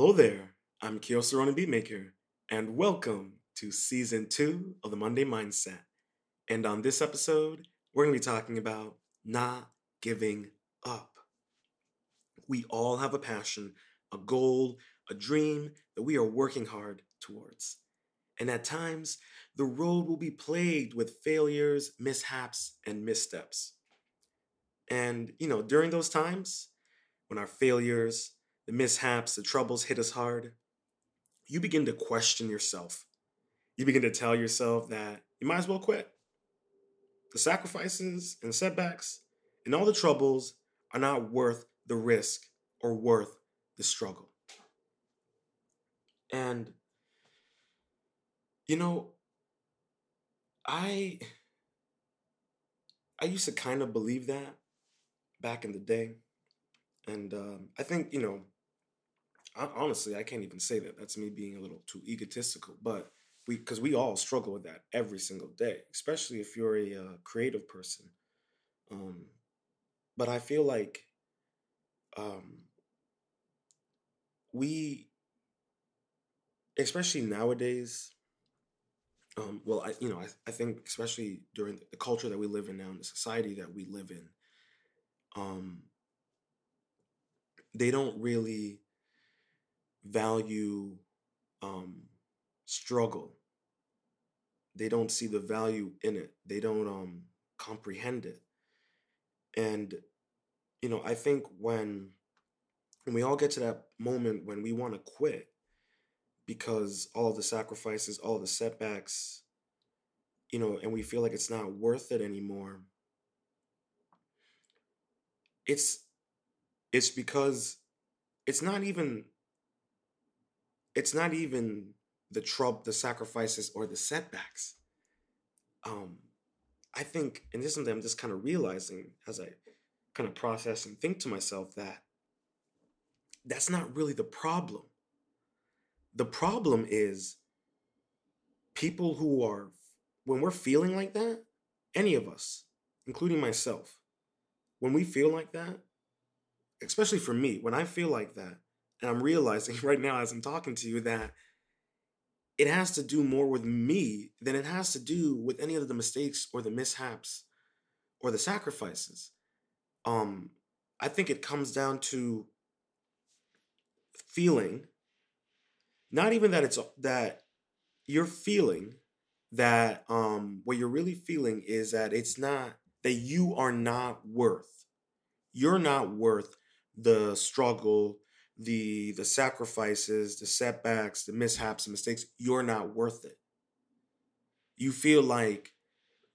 Hello there, I'm Kyo Sarona Beatmaker, and welcome to season two of the Monday Mindset. And on this episode, we're going to be talking about not giving up. We all have a passion, a goal, a dream that we are working hard towards. And at times, the road will be plagued with failures, mishaps, and missteps. And, you know, during those times, when our failures, the mishaps, the troubles hit us hard, you begin to question yourself. You begin to tell yourself that you might as well quit. The sacrifices and setbacks and all the troubles are not worth the risk or worth the struggle. And, you know, I I used to kind of believe that back in the day. And um, I think, you know, honestly, I can't even say that. That's me being a little too egotistical. But we, because we all struggle with that every single day, especially if you're a uh, creative person. Um, but I feel like um, we, especially nowadays, um, well, I, you know, I, I think especially during the culture that we live in now, in the society that we live in, um, they don't really value um, struggle. They don't see the value in it. They don't um, comprehend it. And you know, I think when when we all get to that moment when we want to quit because all the sacrifices, all the setbacks, you know, and we feel like it's not worth it anymore. It's it's because it's not even it's not even the trouble, the sacrifices, or the setbacks. Um, I think, and this is something I'm just kind of realizing as I kind of process and think to myself that that's not really the problem. The problem is people who are, when we're feeling like that, any of us, including myself, when we feel like that, especially for me, when I feel like that, and I'm realizing right now as I'm talking to you that it has to do more with me than it has to do with any of the mistakes or the mishaps or the sacrifices. Um, I think it comes down to feeling, not even that it's that you're feeling that um what you're really feeling is that it's not that you are not worth you're not worth the struggle the the sacrifices, the setbacks, the mishaps and mistakes, you're not worth it. You feel like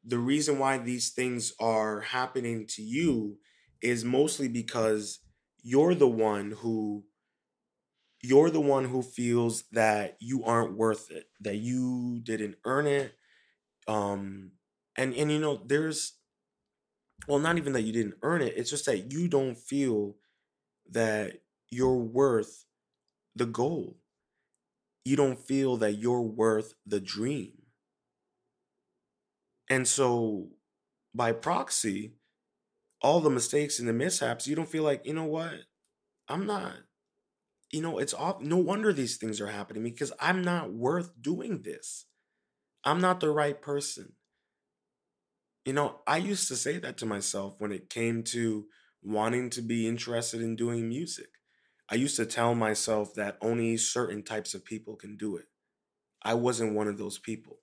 the reason why these things are happening to you is mostly because you're the one who you're the one who feels that you aren't worth it, that you didn't earn it. Um and and you know there's well not even that you didn't earn it, it's just that you don't feel that you're worth the goal. You don't feel that you're worth the dream. And so, by proxy, all the mistakes and the mishaps, you don't feel like, you know what? I'm not, you know, it's off. No wonder these things are happening because I'm not worth doing this. I'm not the right person. You know, I used to say that to myself when it came to wanting to be interested in doing music. I used to tell myself that only certain types of people can do it. I wasn't one of those people.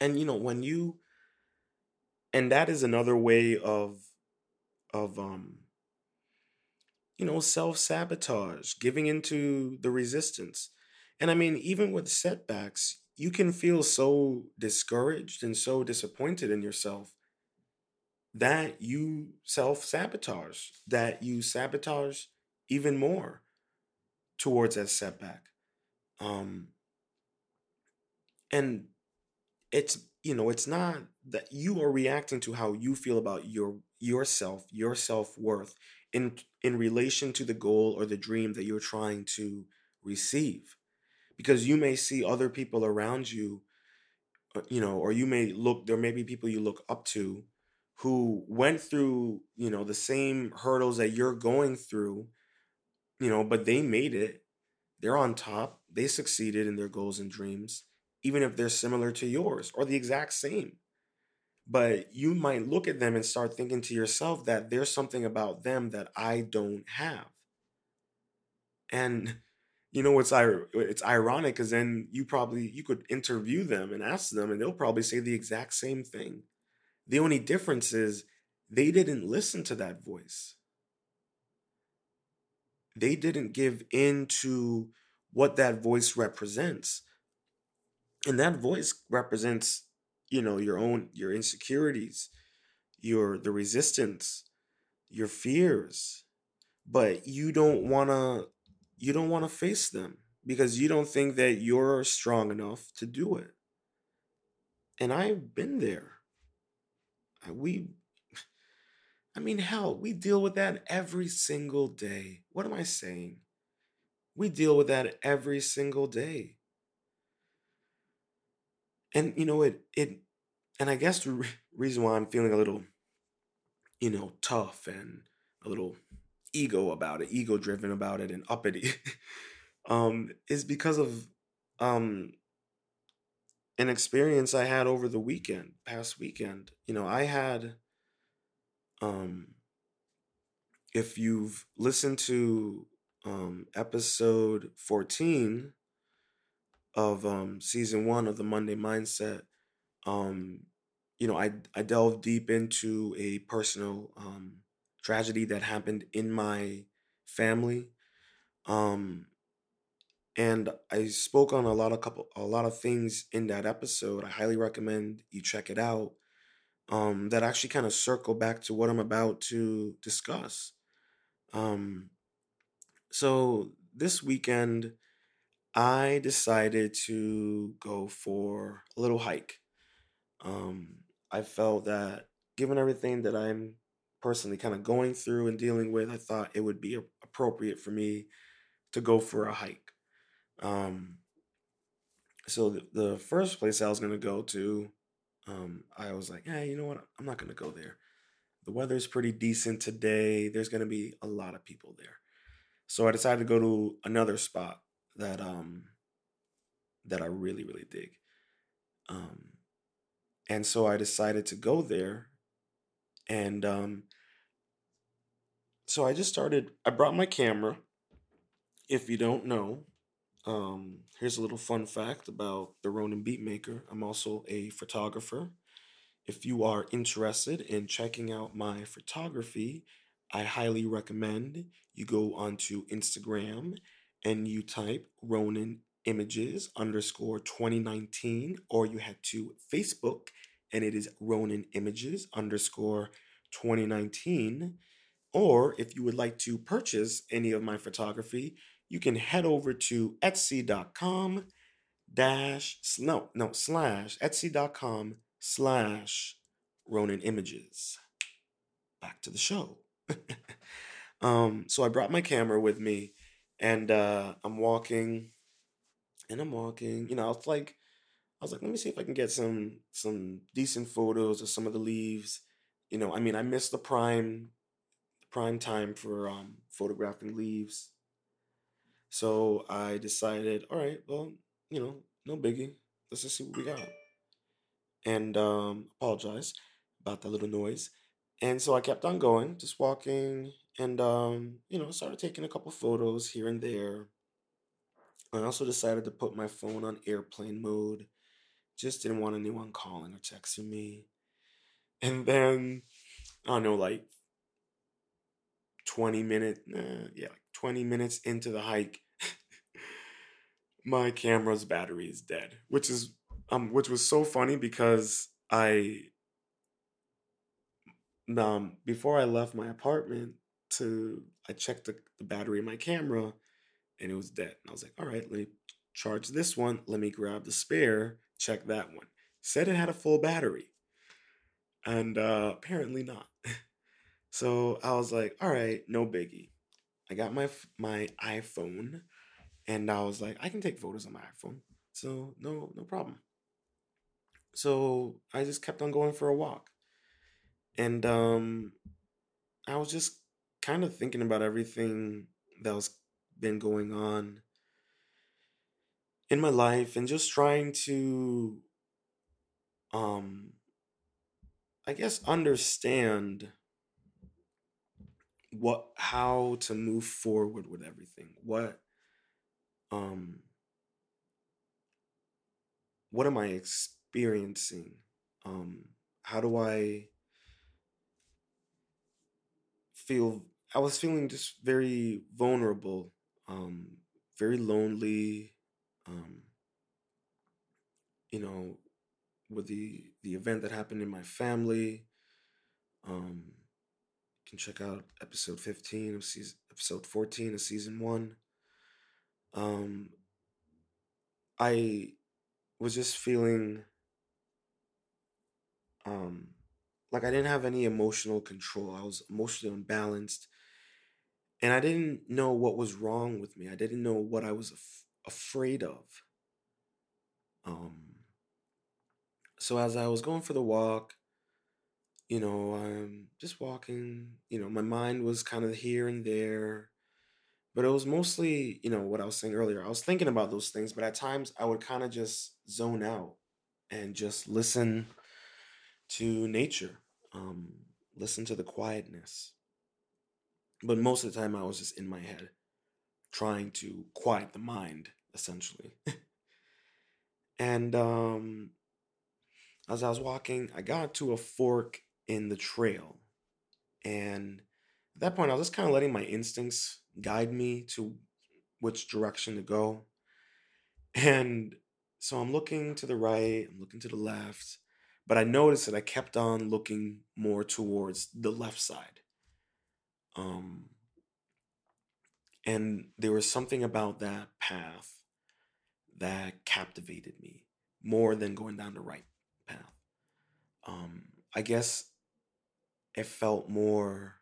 And you know, when you and that is another way of of um you know, self-sabotage, giving into the resistance. And I mean, even with setbacks, you can feel so discouraged and so disappointed in yourself that you self sabotage, that you sabotage even more towards that setback. Um, and it's you know it's not that you are reacting to how you feel about your yourself your self-worth in in relation to the goal or the dream that you're trying to receive because you may see other people around you uh, you know or you may look there may be people you look up to who went through you know the same hurdles that you're going through you know, but they made it. They're on top. They succeeded in their goals and dreams, even if they're similar to yours or the exact same. But you might look at them and start thinking to yourself that there's something about them that I don't have. And you know it's it's ironic because then you probably you could interview them and ask them and they'll probably say the exact same thing the only difference is they didn't listen to that voice they didn't give in to what that voice represents and that voice represents you know your own your insecurities your the resistance your fears but you don't want to you don't want to face them because you don't think that you're strong enough to do it. And I've been there. We, I mean, hell, we deal with that every single day. What am I saying? We deal with that every single day. And you know it it and I guess the re- reason why I'm feeling a little you know tough and a little ego about it, ego driven about it, and uppity, um, is because of um, an experience I had over the weekend, past weekend. You know, I had, um, if you've listened to um, episode 14 of um, season one of the Monday Mindset, um, you know, I, I delved deep into a personal um, tragedy that happened in my family. Um, and I spoke on a lot of couple a lot of things in that episode. I highly recommend you check it out. Um, that actually kind of circle back to what I'm about to discuss. Um, so this weekend, I decided to go for a little hike. Um, I felt that given everything that I'm personally kind of going through and dealing with, I thought it would be appropriate for me to go for a hike. Um, so the, the first place I was going to go to, um, I was like, hey, you know what? I'm not going to go there. The weather's pretty decent today. There's going to be a lot of people there. So I decided to go to another spot that um that I really really dig. Um and so I decided to go there and um, so I just started, I brought my camera. If you don't know, um, here's a little fun fact about the Ronin Beatmaker. I'm also a photographer. If you are interested in checking out my photography, I highly recommend you go onto Instagram and you type Ronin Images underscore 2019, or you head to Facebook and it is Ronin Images underscore 2019. Or if you would like to purchase any of my photography, you can head over to etsy.com dash no no slash etsy.com slash Ronin Images. Back to the show. um, so I brought my camera with me and uh, I'm walking and I'm walking, you know, it's like I was like, let me see if I can get some some decent photos of some of the leaves. You know, I mean, I missed the prime prime time for um, photographing leaves. So I decided, all right, well, you know, no biggie. Let's just see what we got. And um, apologize about that little noise. And so I kept on going, just walking, and um, you know, started taking a couple photos here and there. I also decided to put my phone on airplane mode just didn't want anyone calling or texting me. And then, I don't know, like 20 minutes, eh, yeah, like 20 minutes into the hike, my camera's battery is dead, which is, um, which was so funny because I, um, before I left my apartment to, I checked the, the battery in my camera and it was dead. And I was like, all right, let me charge this one. Let me grab the spare Check that one. Said it had a full battery. And uh, apparently not. so I was like, all right, no biggie. I got my my iPhone and I was like, I can take photos on my iPhone. So no no problem. So I just kept on going for a walk. And um I was just kind of thinking about everything that was been going on in my life and just trying to um I guess understand what how to move forward with everything. What um what am I experiencing? Um how do I feel I was feeling just very vulnerable, um very lonely, um you know, with the the event that happened in my family. Um, can check out episode 15 of season episode 14 of season one. Um, I was just feeling um like I didn't have any emotional control. I was emotionally unbalanced, and I didn't know what was wrong with me. I didn't know what I was af- afraid of. Um, so as I was going for the walk, you know, I'm just walking, you know, my mind was kind of here and there, but it was mostly, you know, what I was saying earlier. I was thinking about those things, but at times I would kind of just zone out and just listen to nature, um, listen to the quietness. But most of the time I was just in my head trying to quiet the mind, essentially. and um as I was walking, I got to a fork in the trail. And at that point, I was just kind of letting my instincts guide me to which direction to go. And so I'm looking to the right, I'm looking to the left, but I noticed that I kept on looking more towards the left side. Um, and there was something about that path that captivated me more than going down the right path. Um, I guess it felt more,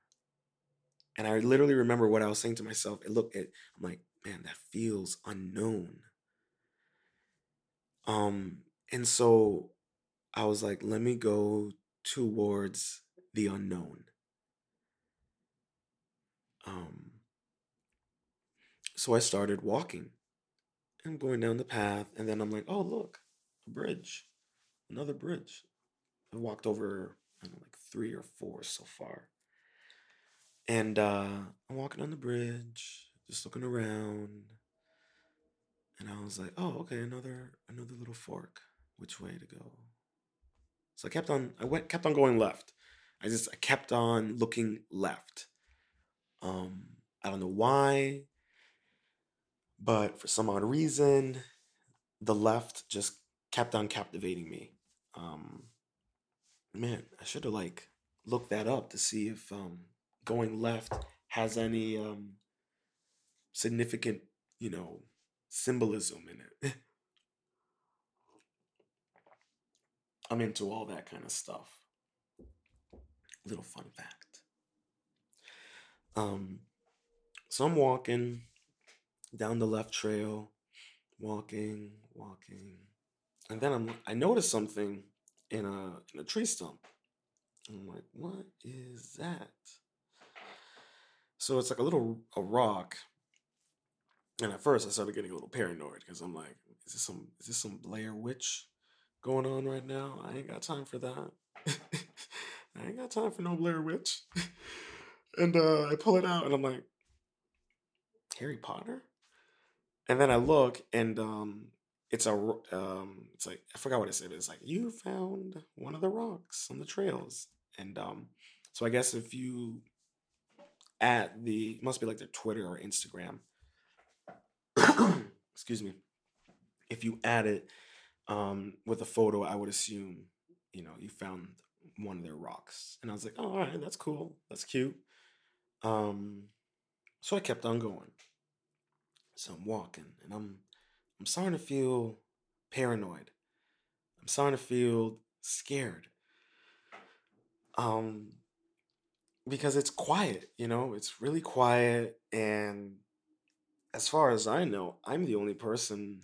and I literally remember what I was saying to myself. It looked, it, I'm like, man, that feels unknown. Um, and so I was like, let me go towards the unknown. Um, so I started walking. I'm going down the path, and then I'm like, oh, look, a bridge, another bridge. I walked over, know, like three or four so far. And uh, I'm walking on the bridge, just looking around. And I was like, oh, okay, another another little fork. Which way to go? So I kept on I went kept on going left. I just I kept on looking left. Um, I don't know why, but for some odd reason, the left just kept on captivating me. Um, man, I should have like looked that up to see if um, going left has any um, significant, you know, symbolism in it. I'm into all that kind of stuff. Little fun fact. Um, so I'm walking down the left trail, walking, walking, and then I'm I noticed something in a in a tree stump. I'm like, what is that? So it's like a little a rock. And at first I started getting a little paranoid because I'm like, is this some is this some Blair Witch going on right now? I ain't got time for that. I ain't got time for no Blair Witch. and uh, I pull it out and I'm like, Harry Potter? And then I look and um, it's a um, it's like I forgot what it said. It's like you found one of the rocks on the trails, and um, so I guess if you at the must be like their Twitter or Instagram. excuse me. If you add it um, with a photo, I would assume you know you found one of their rocks, and I was like, oh, all right, that's cool, that's cute. Um, so I kept on going. So I'm walking, and I'm I'm starting to feel paranoid. I'm starting to feel scared. Um, because it's quiet, you know, it's really quiet. And as far as I know, I'm the only person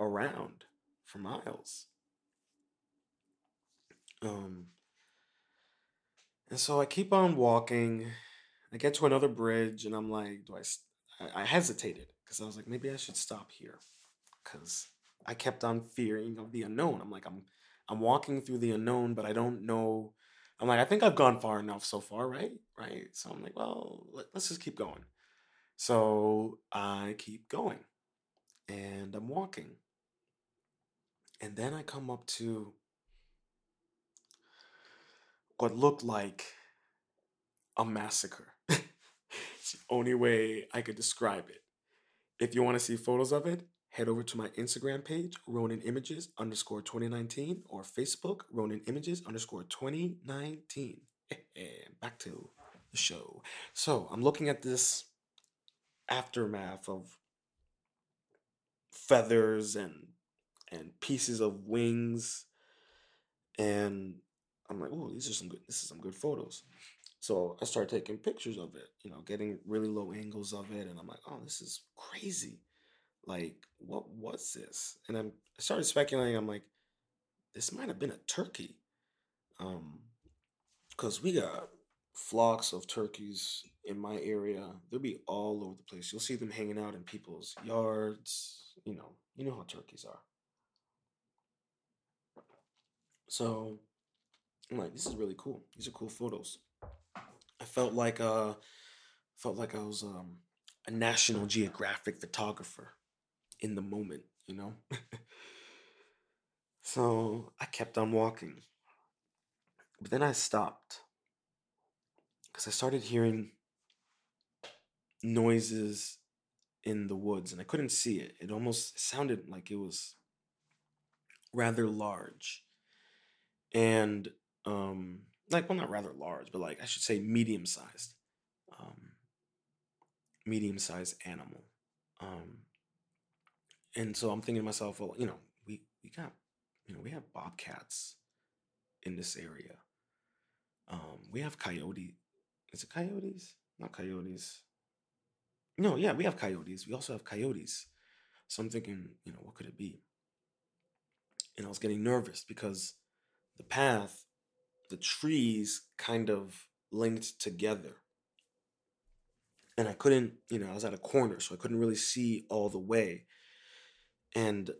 around for miles. Um, and so I keep on walking. I get to another bridge and I'm like, do I, I, I hesitated because I was like, maybe I should stop here because I kept on fearing of the unknown. I'm like, I'm I'm walking through the unknown, but I don't know. I'm like, I think I've gone far enough so far, right? Right. So I'm like, well, let, let's just keep going. So I keep going and I'm walking. And then I come up to what looked like a massacre. it's the only way I could describe it. If you want to see photos of it, head over to my Instagram page, Ronin Images underscore 2019, or Facebook, Ronin Images underscore 2019. Back to the show. So I'm looking at this aftermath of feathers and and pieces of wings and I'm like, oh, these are some good. This is some good photos. So I started taking pictures of it, you know, getting really low angles of it, and I'm like, oh, this is crazy. Like, what was this? And I'm, I started speculating. I'm like, this might have been a turkey, um, because we got flocks of turkeys in my area. They'll be all over the place. You'll see them hanging out in people's yards. You know, you know how turkeys are. So I'm like, this is really cool. These are cool photos. I felt like uh felt like I was um a National Geographic photographer in the moment, you know? so I kept on walking. But then I stopped. Because I started hearing noises in the woods and I couldn't see it. It almost sounded like it was rather large. And um like well not rather large, but like I should say medium sized. Um medium sized animal. Um and so I'm thinking to myself, well, you know, we we got you know, we have bobcats in this area. Um we have coyote is it coyotes? Not coyotes. No, yeah, we have coyotes. We also have coyotes. So I'm thinking, you know, what could it be? And I was getting nervous because the path, the trees kind of linked together. And I couldn't, you know, I was at a corner, so I couldn't really see all the way. And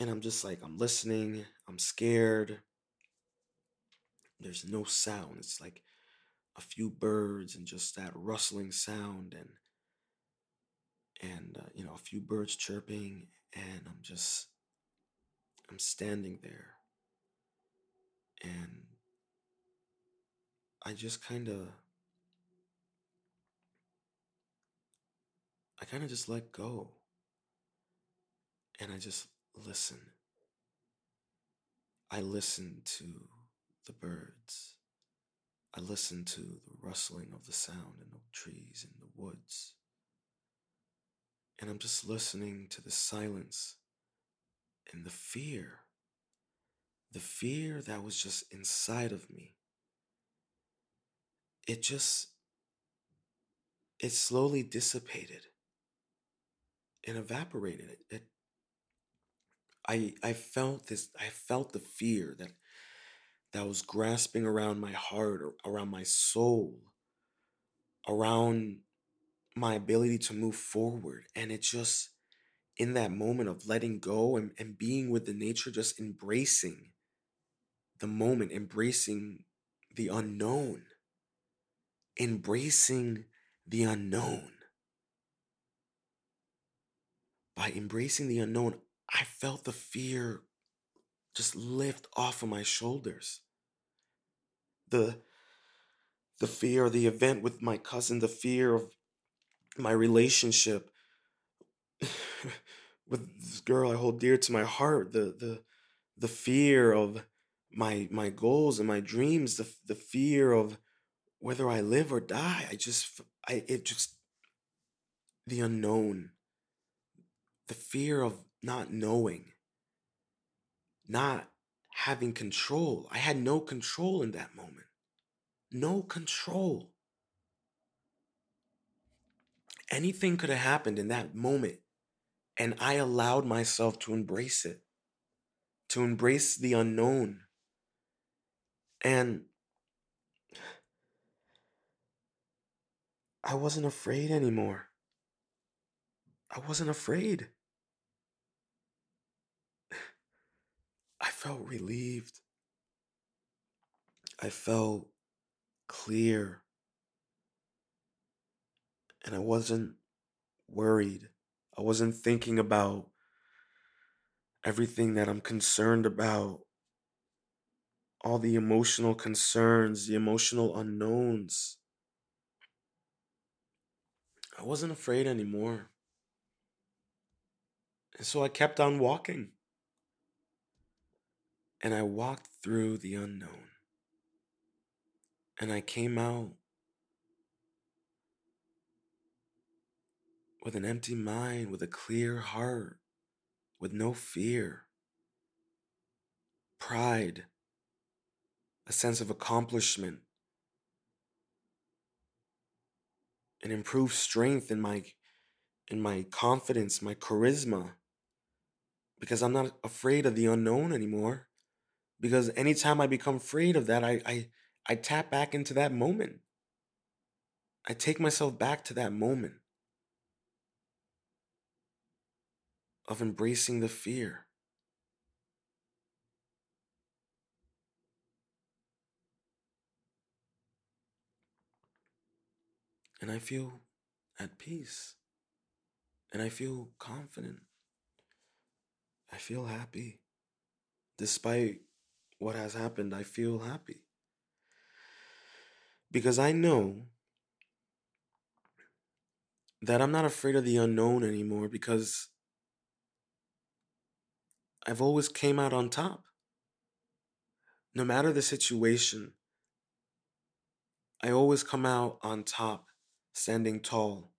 and I'm just like, I'm listening, I'm scared. There's no sound. It's like a few birds and just that rustling sound and and uh, you know a few birds chirping and i'm just i'm standing there and i just kind of i kind of just let go and i just listen i listen to the birds I listen to the rustling of the sound in the trees in the woods. And I'm just listening to the silence and the fear. The fear that was just inside of me. It just, it slowly dissipated and evaporated. It, it I, I felt this, I felt the fear that that was grasping around my heart, around my soul, around my ability to move forward. And it just, in that moment of letting go and, and being with the nature, just embracing the moment, embracing the unknown, embracing the unknown. By embracing the unknown, I felt the fear just lift off of my shoulders the the fear of the event with my cousin, the fear of my relationship with this girl I hold dear to my heart, the the the fear of my my goals and my dreams, the the fear of whether I live or die. I just I it just the unknown, the fear of not knowing, not having control. I had no control in that moment. No control. Anything could have happened in that moment. And I allowed myself to embrace it, to embrace the unknown. And I wasn't afraid anymore. I wasn't afraid. I felt relieved. I felt clear. And I wasn't worried. I wasn't thinking about everything that I'm concerned about, all the emotional concerns, the emotional unknowns. I wasn't afraid anymore. And so I kept on walking. And I walked through the unknown. And I came out with an empty mind, with a clear heart, with no fear, pride, a sense of accomplishment, an improved strength in my in my confidence, my charisma, because I'm not afraid of the unknown anymore. Because anytime I become afraid of that, I I, I tap back into that moment. I take myself back to that moment. of embracing the fear. And I feel at peace. And I feel confident. I feel happy. Despite what has happened, I feel happy. Because I know that I'm not afraid of the unknown anymore because I've always came out on top. No matter the situation, I always come out on top, standing tall,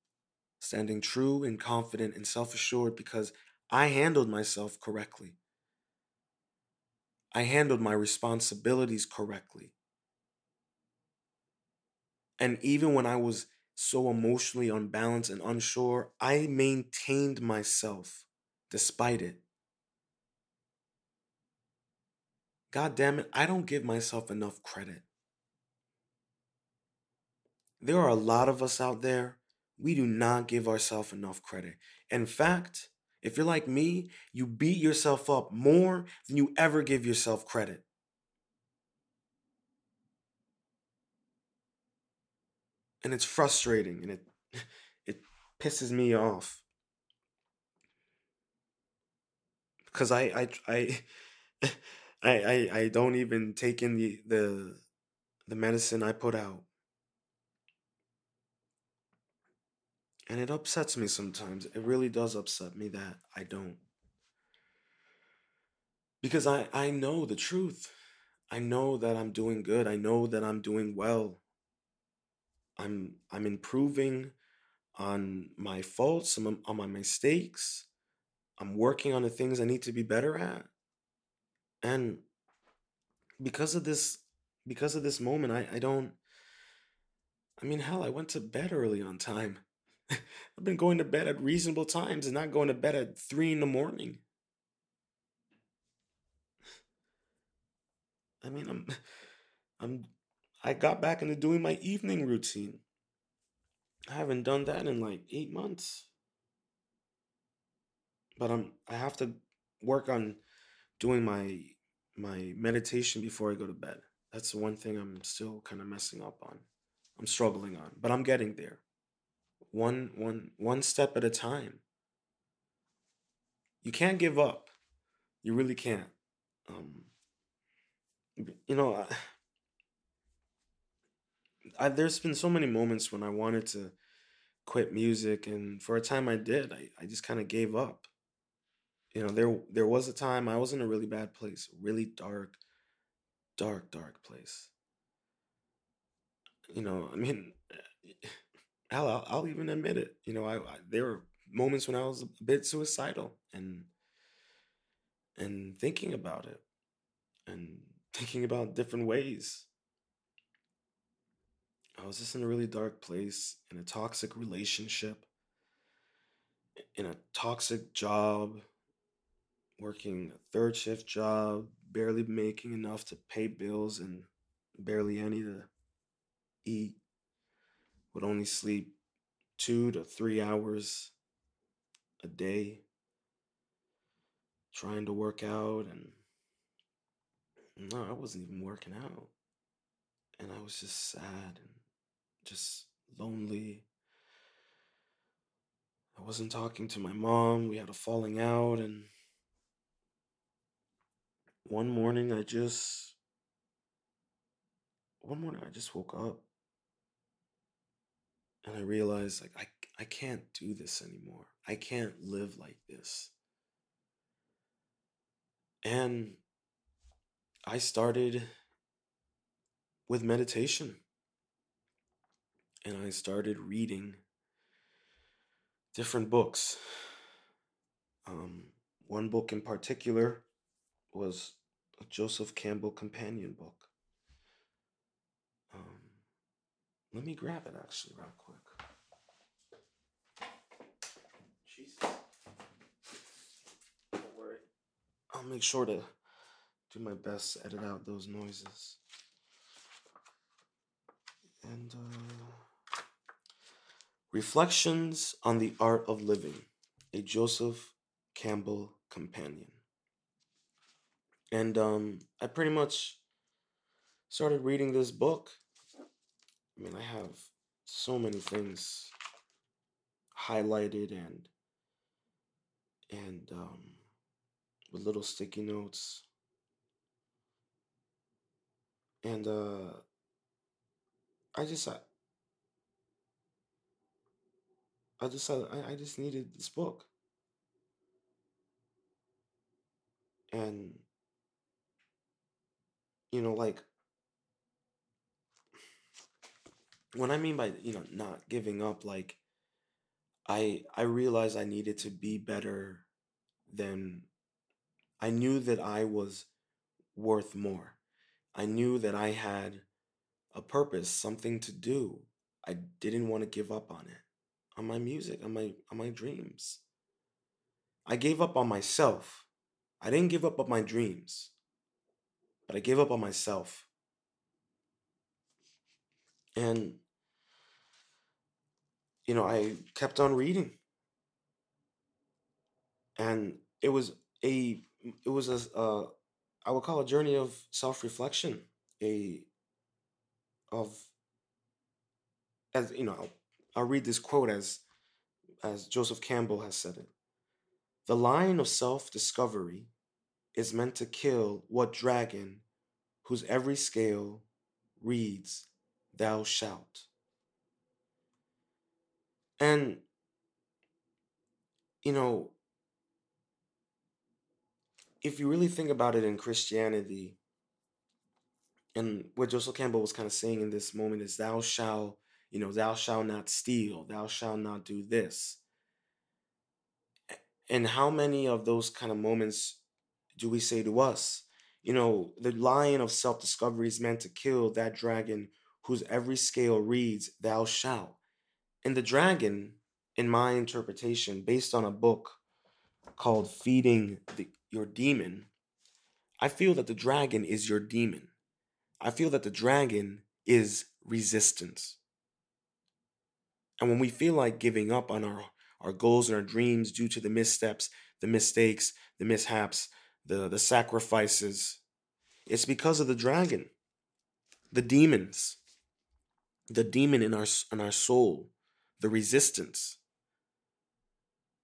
standing true and confident and self assured because I handled myself correctly. I handled my responsibilities correctly. And even when I was so emotionally unbalanced and unsure, I maintained myself despite it. God damn it, I don't give myself enough credit. There are a lot of us out there, we do not give ourselves enough credit. In fact, if you're like me, you beat yourself up more than you ever give yourself credit. And it's frustrating and it it pisses me off. Because I I I I, I I don't even take in the the the medicine I put out. And it upsets me sometimes. It really does upset me that I don't. Because I, I know the truth. I know that I'm doing good. I know that I'm doing well. I'm I'm improving on my faults, on my mistakes. I'm working on the things I need to be better at. And because of this because of this moment, I, I don't I mean hell, I went to bed early on time. I've been going to bed at reasonable times and not going to bed at three in the morning. I mean I'm I'm I got back into doing my evening routine. I haven't done that in like eight months. But I'm I have to work on doing my my meditation before I go to bed. That's the one thing I'm still kind of messing up on. I'm struggling on, but I'm getting there. One one one step at a time. You can't give up. You really can't. Um, you know, I, I, there's been so many moments when I wanted to quit music, and for a time I did. I, I just kind of gave up you know there there was a time i was in a really bad place really dark dark dark place you know i mean I'll, I'll, I'll even admit it you know I, I there were moments when i was a bit suicidal and and thinking about it and thinking about different ways i was just in a really dark place in a toxic relationship in a toxic job working a third shift job, barely making enough to pay bills and barely any to eat. Would only sleep two to three hours a day trying to work out and no, I wasn't even working out. And I was just sad and just lonely. I wasn't talking to my mom. We had a falling out and one morning I just one morning I just woke up and I realized like I I can't do this anymore. I can't live like this. And I started with meditation. And I started reading different books. Um, one book in particular was a Joseph Campbell companion book. Um, let me grab it actually, real quick. Jesus. Don't worry. I'll make sure to do my best to edit out those noises. And uh, Reflections on the Art of Living, a Joseph Campbell companion. And um, I pretty much started reading this book. I mean, I have so many things highlighted and and um, with little sticky notes. And uh, I just I, I just I, I just needed this book. And you know, like what I mean by you know not giving up, like I I realized I needed to be better than I knew that I was worth more. I knew that I had a purpose, something to do. I didn't want to give up on it, on my music, on my on my dreams. I gave up on myself. I didn't give up on my dreams, but I gave up on myself. And you know, I kept on reading. And it was a it was a uh, I would call a journey of self-reflection, a of as you know, I'll, read this quote as as Joseph Campbell has said it. The line of self-discovery is meant to kill what dragon whose every scale reads, Thou shalt. And, you know, if you really think about it in Christianity, and what Joseph Campbell was kind of saying in this moment is, Thou shalt, you know, thou shalt not steal, thou shalt not do this. And how many of those kind of moments do we say to us? You know, the lion of self discovery is meant to kill that dragon whose every scale reads, Thou shalt. And the dragon, in my interpretation, based on a book called Feeding the, Your Demon, I feel that the dragon is your demon. I feel that the dragon is resistance. And when we feel like giving up on our, our goals and our dreams due to the missteps, the mistakes, the mishaps, the, the sacrifices, it's because of the dragon, the demons, the demon in our, in our soul the resistance.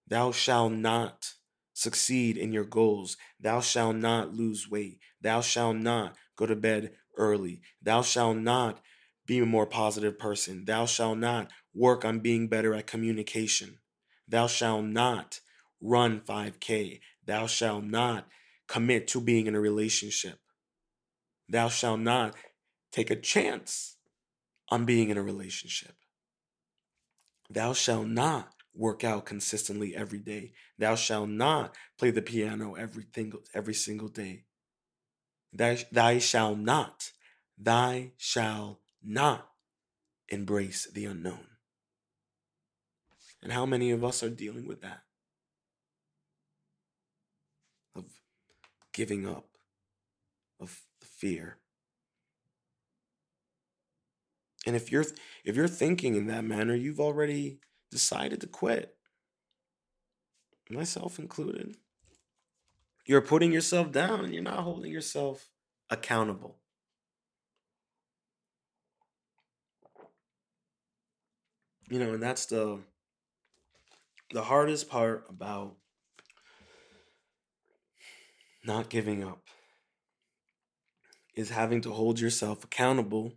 Thou shalt not succeed in your goals. Thou shalt not lose weight. Thou shalt not go to bed early. Thou shalt not be a more positive person. Thou shalt not work on being better at communication. Thou shalt not run 5K. Thou shalt not commit to being in a relationship. Thou shalt not take a chance on being in a relationship. Thou shalt not work out consistently every day. Thou shalt not play the piano every single, every single day. Thy, thy shall not, thy shall not embrace the unknown. And how many of us are dealing with that? Of giving up, of fear. And if you're if you're thinking in that manner, you've already decided to quit. Myself included. You're putting yourself down and you're not holding yourself accountable. You know, and that's the the hardest part about not giving up is having to hold yourself accountable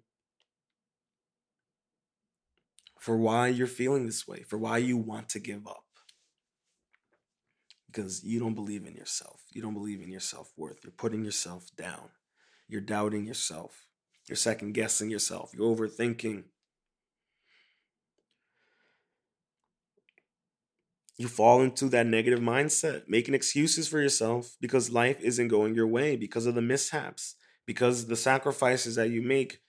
for why you're feeling this way, for why you want to give up. Because you don't believe in yourself. You don't believe in your self worth. You're putting yourself down. You're doubting yourself. You're second guessing yourself. You're overthinking. You fall into that negative mindset, making excuses for yourself because life isn't going your way, because of the mishaps, because the sacrifices that you make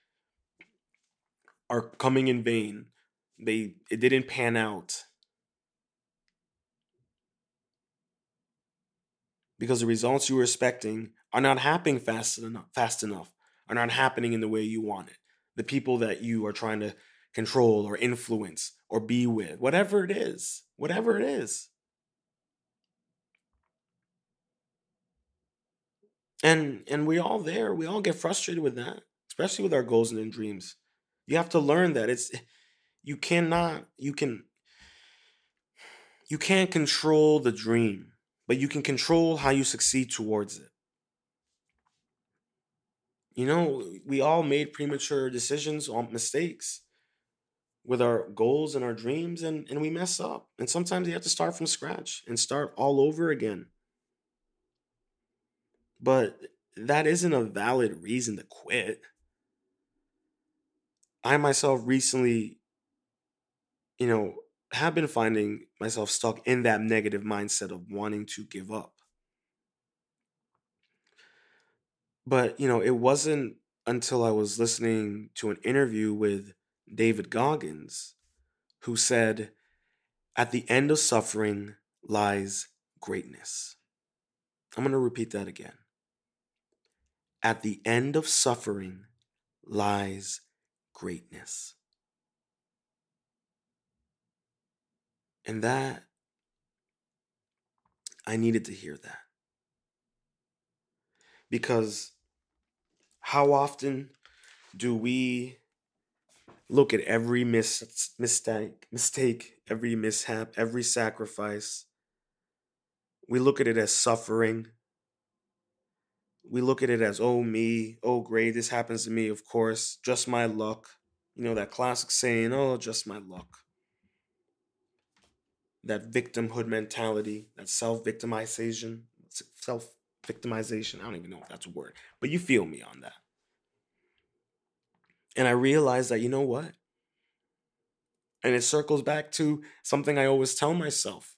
are coming in vain. They it didn't pan out. Because the results you were expecting are not happening fast enough, fast enough, are not happening in the way you want it. The people that you are trying to control or influence or be with, whatever it is, whatever it is. And and we all there, we all get frustrated with that, especially with our goals and dreams. You have to learn that it's you cannot you can you can't control the dream, but you can control how you succeed towards it. You know, we all made premature decisions on mistakes with our goals and our dreams and, and we mess up. And sometimes you have to start from scratch and start all over again. But that isn't a valid reason to quit. I myself recently, you know, have been finding myself stuck in that negative mindset of wanting to give up. But, you know, it wasn't until I was listening to an interview with David Goggins who said, At the end of suffering lies greatness. I'm going to repeat that again. At the end of suffering lies greatness. And that, I needed to hear that. Because how often do we look at every mis- mistake, mistake, every mishap, every sacrifice? We look at it as suffering. We look at it as, oh, me, oh, great, this happens to me, of course, just my luck. You know, that classic saying, oh, just my luck. That victimhood mentality, that self victimization, self victimization. I don't even know if that's a word, but you feel me on that. And I realized that, you know what? And it circles back to something I always tell myself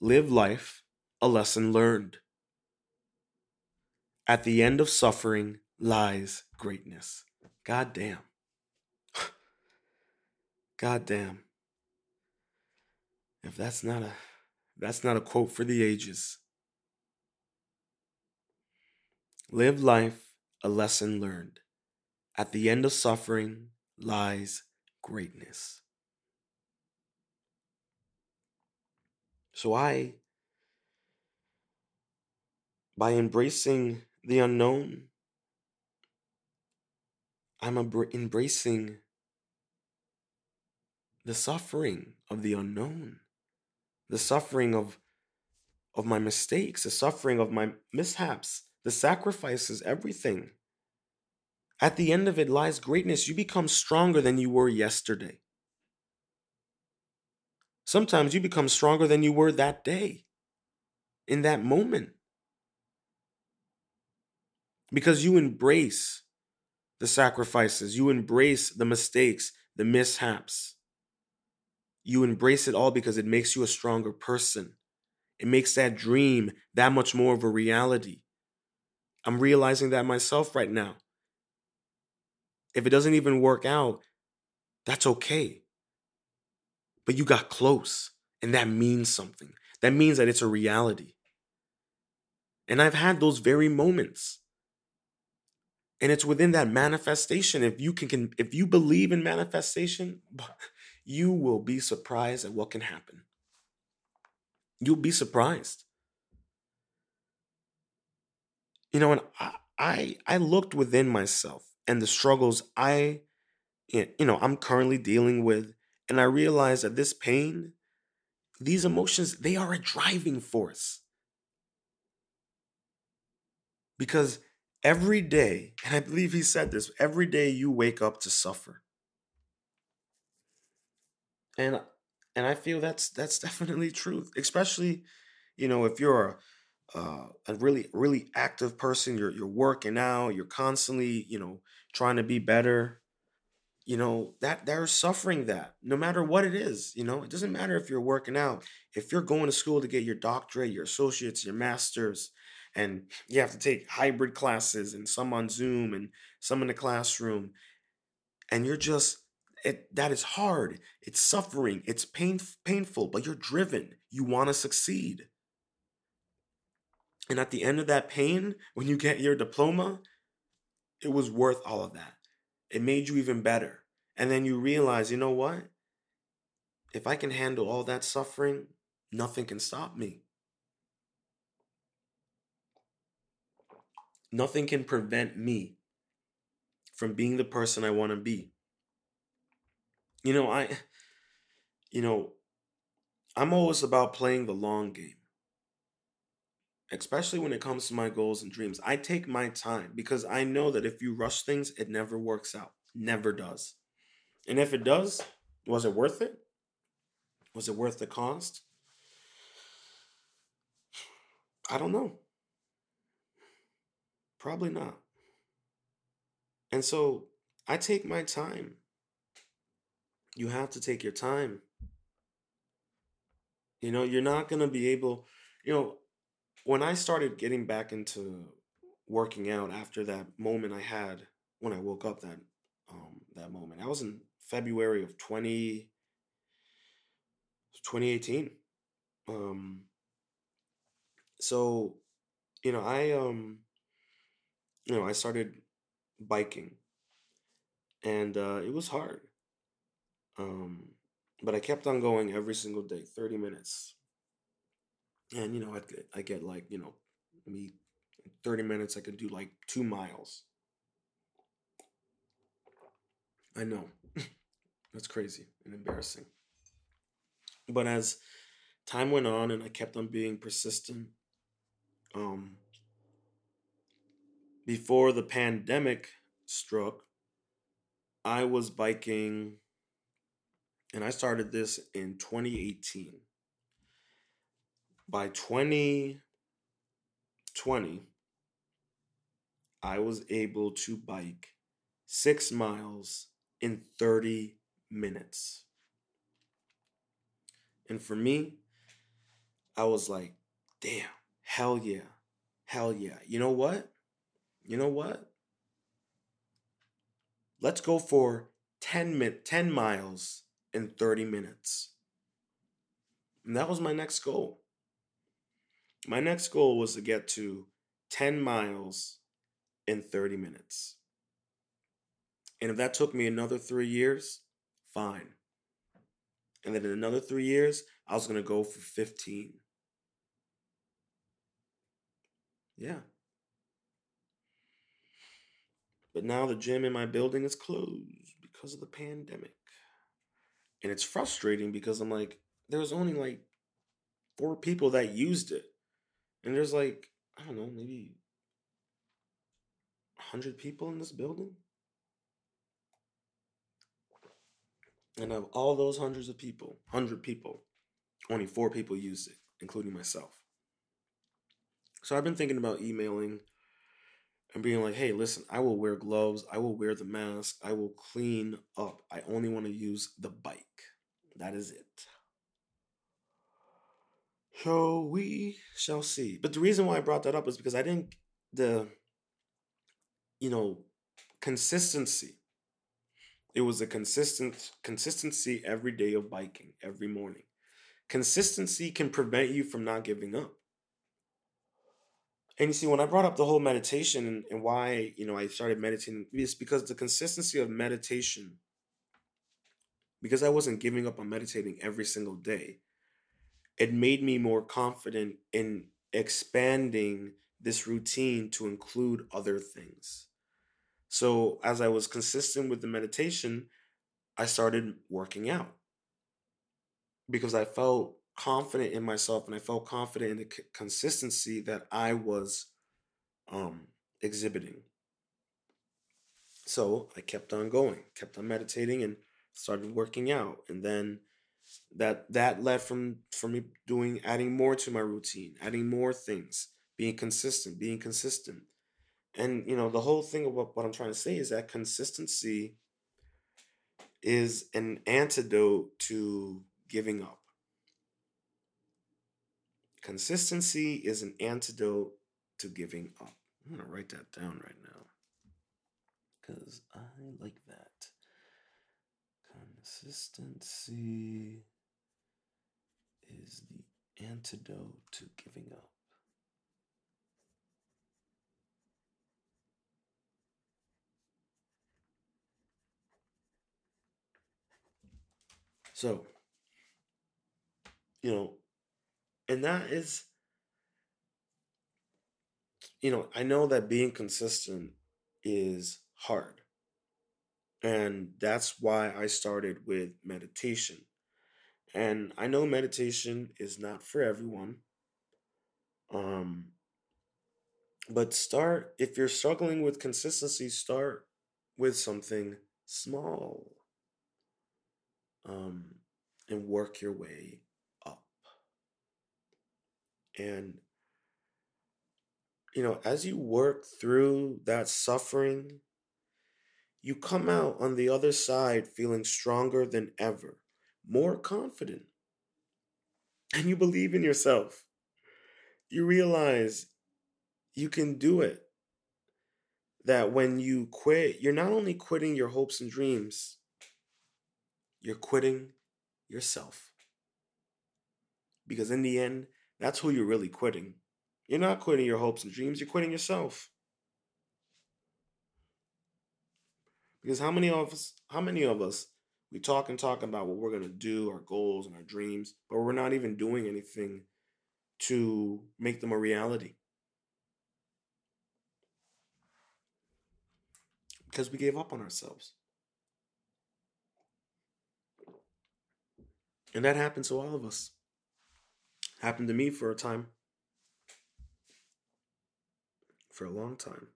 live life, a lesson learned. At the end of suffering lies greatness. God damn. God damn. If that's not a that's not a quote for the ages. Live life, a lesson learned. At the end of suffering lies greatness. So I, by embracing the unknown, I'm embracing the suffering of the unknown, the suffering of, of my mistakes, the suffering of my mishaps, the sacrifices, everything. At the end of it lies greatness. You become stronger than you were yesterday. Sometimes you become stronger than you were that day, in that moment. Because you embrace the sacrifices, you embrace the mistakes, the mishaps. You embrace it all because it makes you a stronger person. It makes that dream that much more of a reality. I'm realizing that myself right now. If it doesn't even work out, that's okay. But you got close, and that means something. That means that it's a reality. And I've had those very moments. And it's within that manifestation. If you can, can if you believe in manifestation, you will be surprised at what can happen. You'll be surprised. You know, and I I, I looked within myself and the struggles I you know I'm currently dealing with, and I realized that this pain, these emotions, they are a driving force. Because every day, and I believe he said this, every day you wake up to suffer. And and I feel that's that's definitely truth, especially you know if you're a uh, a really really active person, you're you're working out, you're constantly you know trying to be better. You know that they're suffering that no matter what it is. You know it doesn't matter if you're working out, if you're going to school to get your doctorate, your associates, your masters, and you have to take hybrid classes and some on Zoom and some in the classroom, and you're just it that is hard. It's suffering. It's pain, painful, but you're driven. You want to succeed. And at the end of that pain, when you get your diploma, it was worth all of that. It made you even better. And then you realize, you know what? If I can handle all that suffering, nothing can stop me. Nothing can prevent me from being the person I want to be. You know, I you know, I'm always about playing the long game. Especially when it comes to my goals and dreams. I take my time because I know that if you rush things, it never works out. Never does. And if it does, was it worth it? Was it worth the cost? I don't know. Probably not. And so I take my time you have to take your time. You know, you're not going to be able, you know, when I started getting back into working out after that moment I had when I woke up that um that moment. I was in February of 20 2018. Um so you know, I um you know, I started biking and uh it was hard. Um, but I kept on going every single day, 30 minutes. And, you know, get, I get like, you know, me 30 minutes, I could do like two miles. I know. That's crazy and embarrassing. But as time went on and I kept on being persistent, um, before the pandemic struck, I was biking and I started this in 2018. By 2020, I was able to bike six miles in 30 minutes. And for me, I was like, damn, hell yeah, hell yeah. You know what? You know what? Let's go for 10 min- 10 miles in 30 minutes. And that was my next goal. My next goal was to get to 10 miles in 30 minutes. And if that took me another three years, fine. And then in another three years, I was going to go for 15. Yeah. But now the gym in my building is closed because of the pandemic. And it's frustrating because I'm like, there's only like four people that used it. And there's like, I don't know, maybe 100 people in this building. And of all those hundreds of people, 100 people, only four people used it, including myself. So I've been thinking about emailing and being like, hey, listen, I will wear gloves, I will wear the mask, I will clean up. I only want to use the bike. That is it. So we shall see. But the reason why I brought that up is because I think the, you know, consistency. It was a consistent consistency every day of biking, every morning. Consistency can prevent you from not giving up. And you see, when I brought up the whole meditation and, why, you know, I started meditating, it's because the consistency of meditation, because I wasn't giving up on meditating every single day, it made me more confident in expanding this routine to include other things. So as I was consistent with the meditation, I started working out because I felt confident in myself and I felt confident in the c- consistency that I was um, exhibiting. So I kept on going, kept on meditating, and started working out. And then that that led from from me doing adding more to my routine, adding more things, being consistent, being consistent. And you know, the whole thing about what I'm trying to say is that consistency is an antidote to giving up. Consistency is an antidote to giving up. I'm going to write that down right now because I like that. Consistency is the antidote to giving up. So, you know, and that is you know i know that being consistent is hard. And that's why i started with meditation. And i know meditation is not for everyone um but start if you're struggling with consistency start with something small um and work your way and, you know, as you work through that suffering, you come out on the other side feeling stronger than ever, more confident, and you believe in yourself. You realize you can do it. That when you quit, you're not only quitting your hopes and dreams, you're quitting yourself. Because in the end, that's who you're really quitting. You're not quitting your hopes and dreams, you're quitting yourself. Because how many of us, how many of us, we talk and talk about what we're going to do, our goals and our dreams, but we're not even doing anything to make them a reality. Because we gave up on ourselves. And that happens to all of us. Happened to me for a time. For a long time.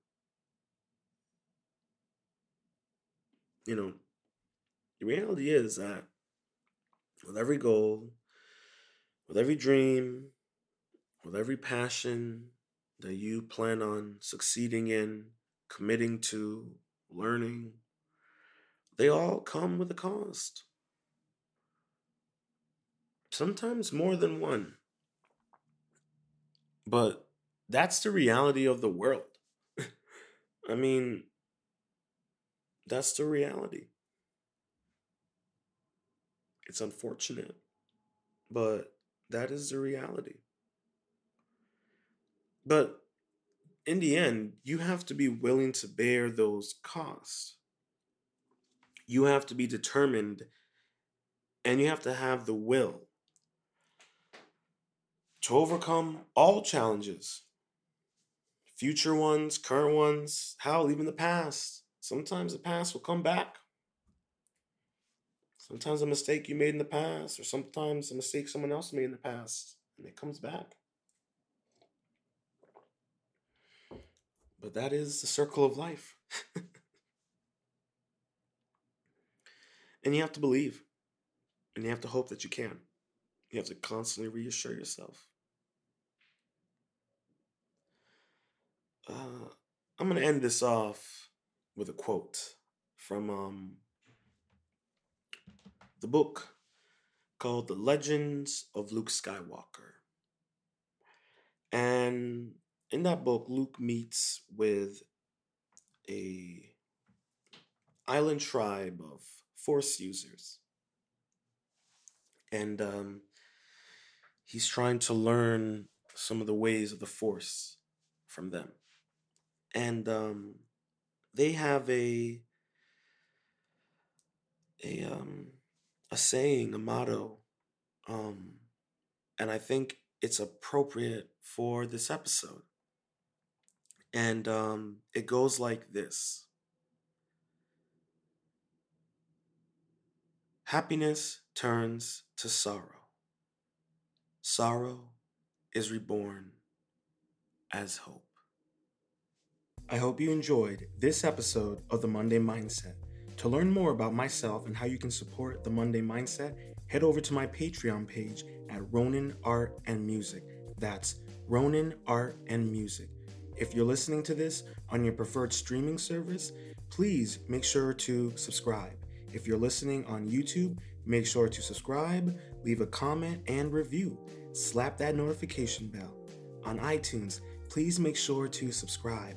You know, the reality is that with every goal, with every dream, with every passion that you plan on succeeding in, committing to, learning, they all come with a cost. Sometimes more than one. But that's the reality of the world. I mean, that's the reality. It's unfortunate, but that is the reality. But in the end, you have to be willing to bear those costs. You have to be determined and you have to have the will to overcome all challenges future ones, current ones, hell, even the past. Sometimes the past will come back. Sometimes a mistake you made in the past, or sometimes a mistake someone else made in the past, and it comes back. But that is the circle of life. and you have to believe, and you have to hope that you can. You have to constantly reassure yourself. Uh, I'm going to end this off with a quote from um, the book called The Legends of Luke Skywalker. And in that book, Luke meets with a island tribe of force users. And um, he's trying to learn some of the ways of the force from them. And um, they have a a um, a saying, a motto, um, and I think it's appropriate for this episode. And um, it goes like this Happiness turns to sorrow. Sorrow is reborn as hope. I hope you enjoyed this episode of the Monday Mindset. To learn more about myself and how you can support the Monday Mindset, head over to my Patreon page at Ronin Art and Music. That's Ronin Art and Music. If you're listening to this on your preferred streaming service, please make sure to subscribe. If you're listening on YouTube, make sure to subscribe, leave a comment, and review. Slap that notification bell. On iTunes, please make sure to subscribe,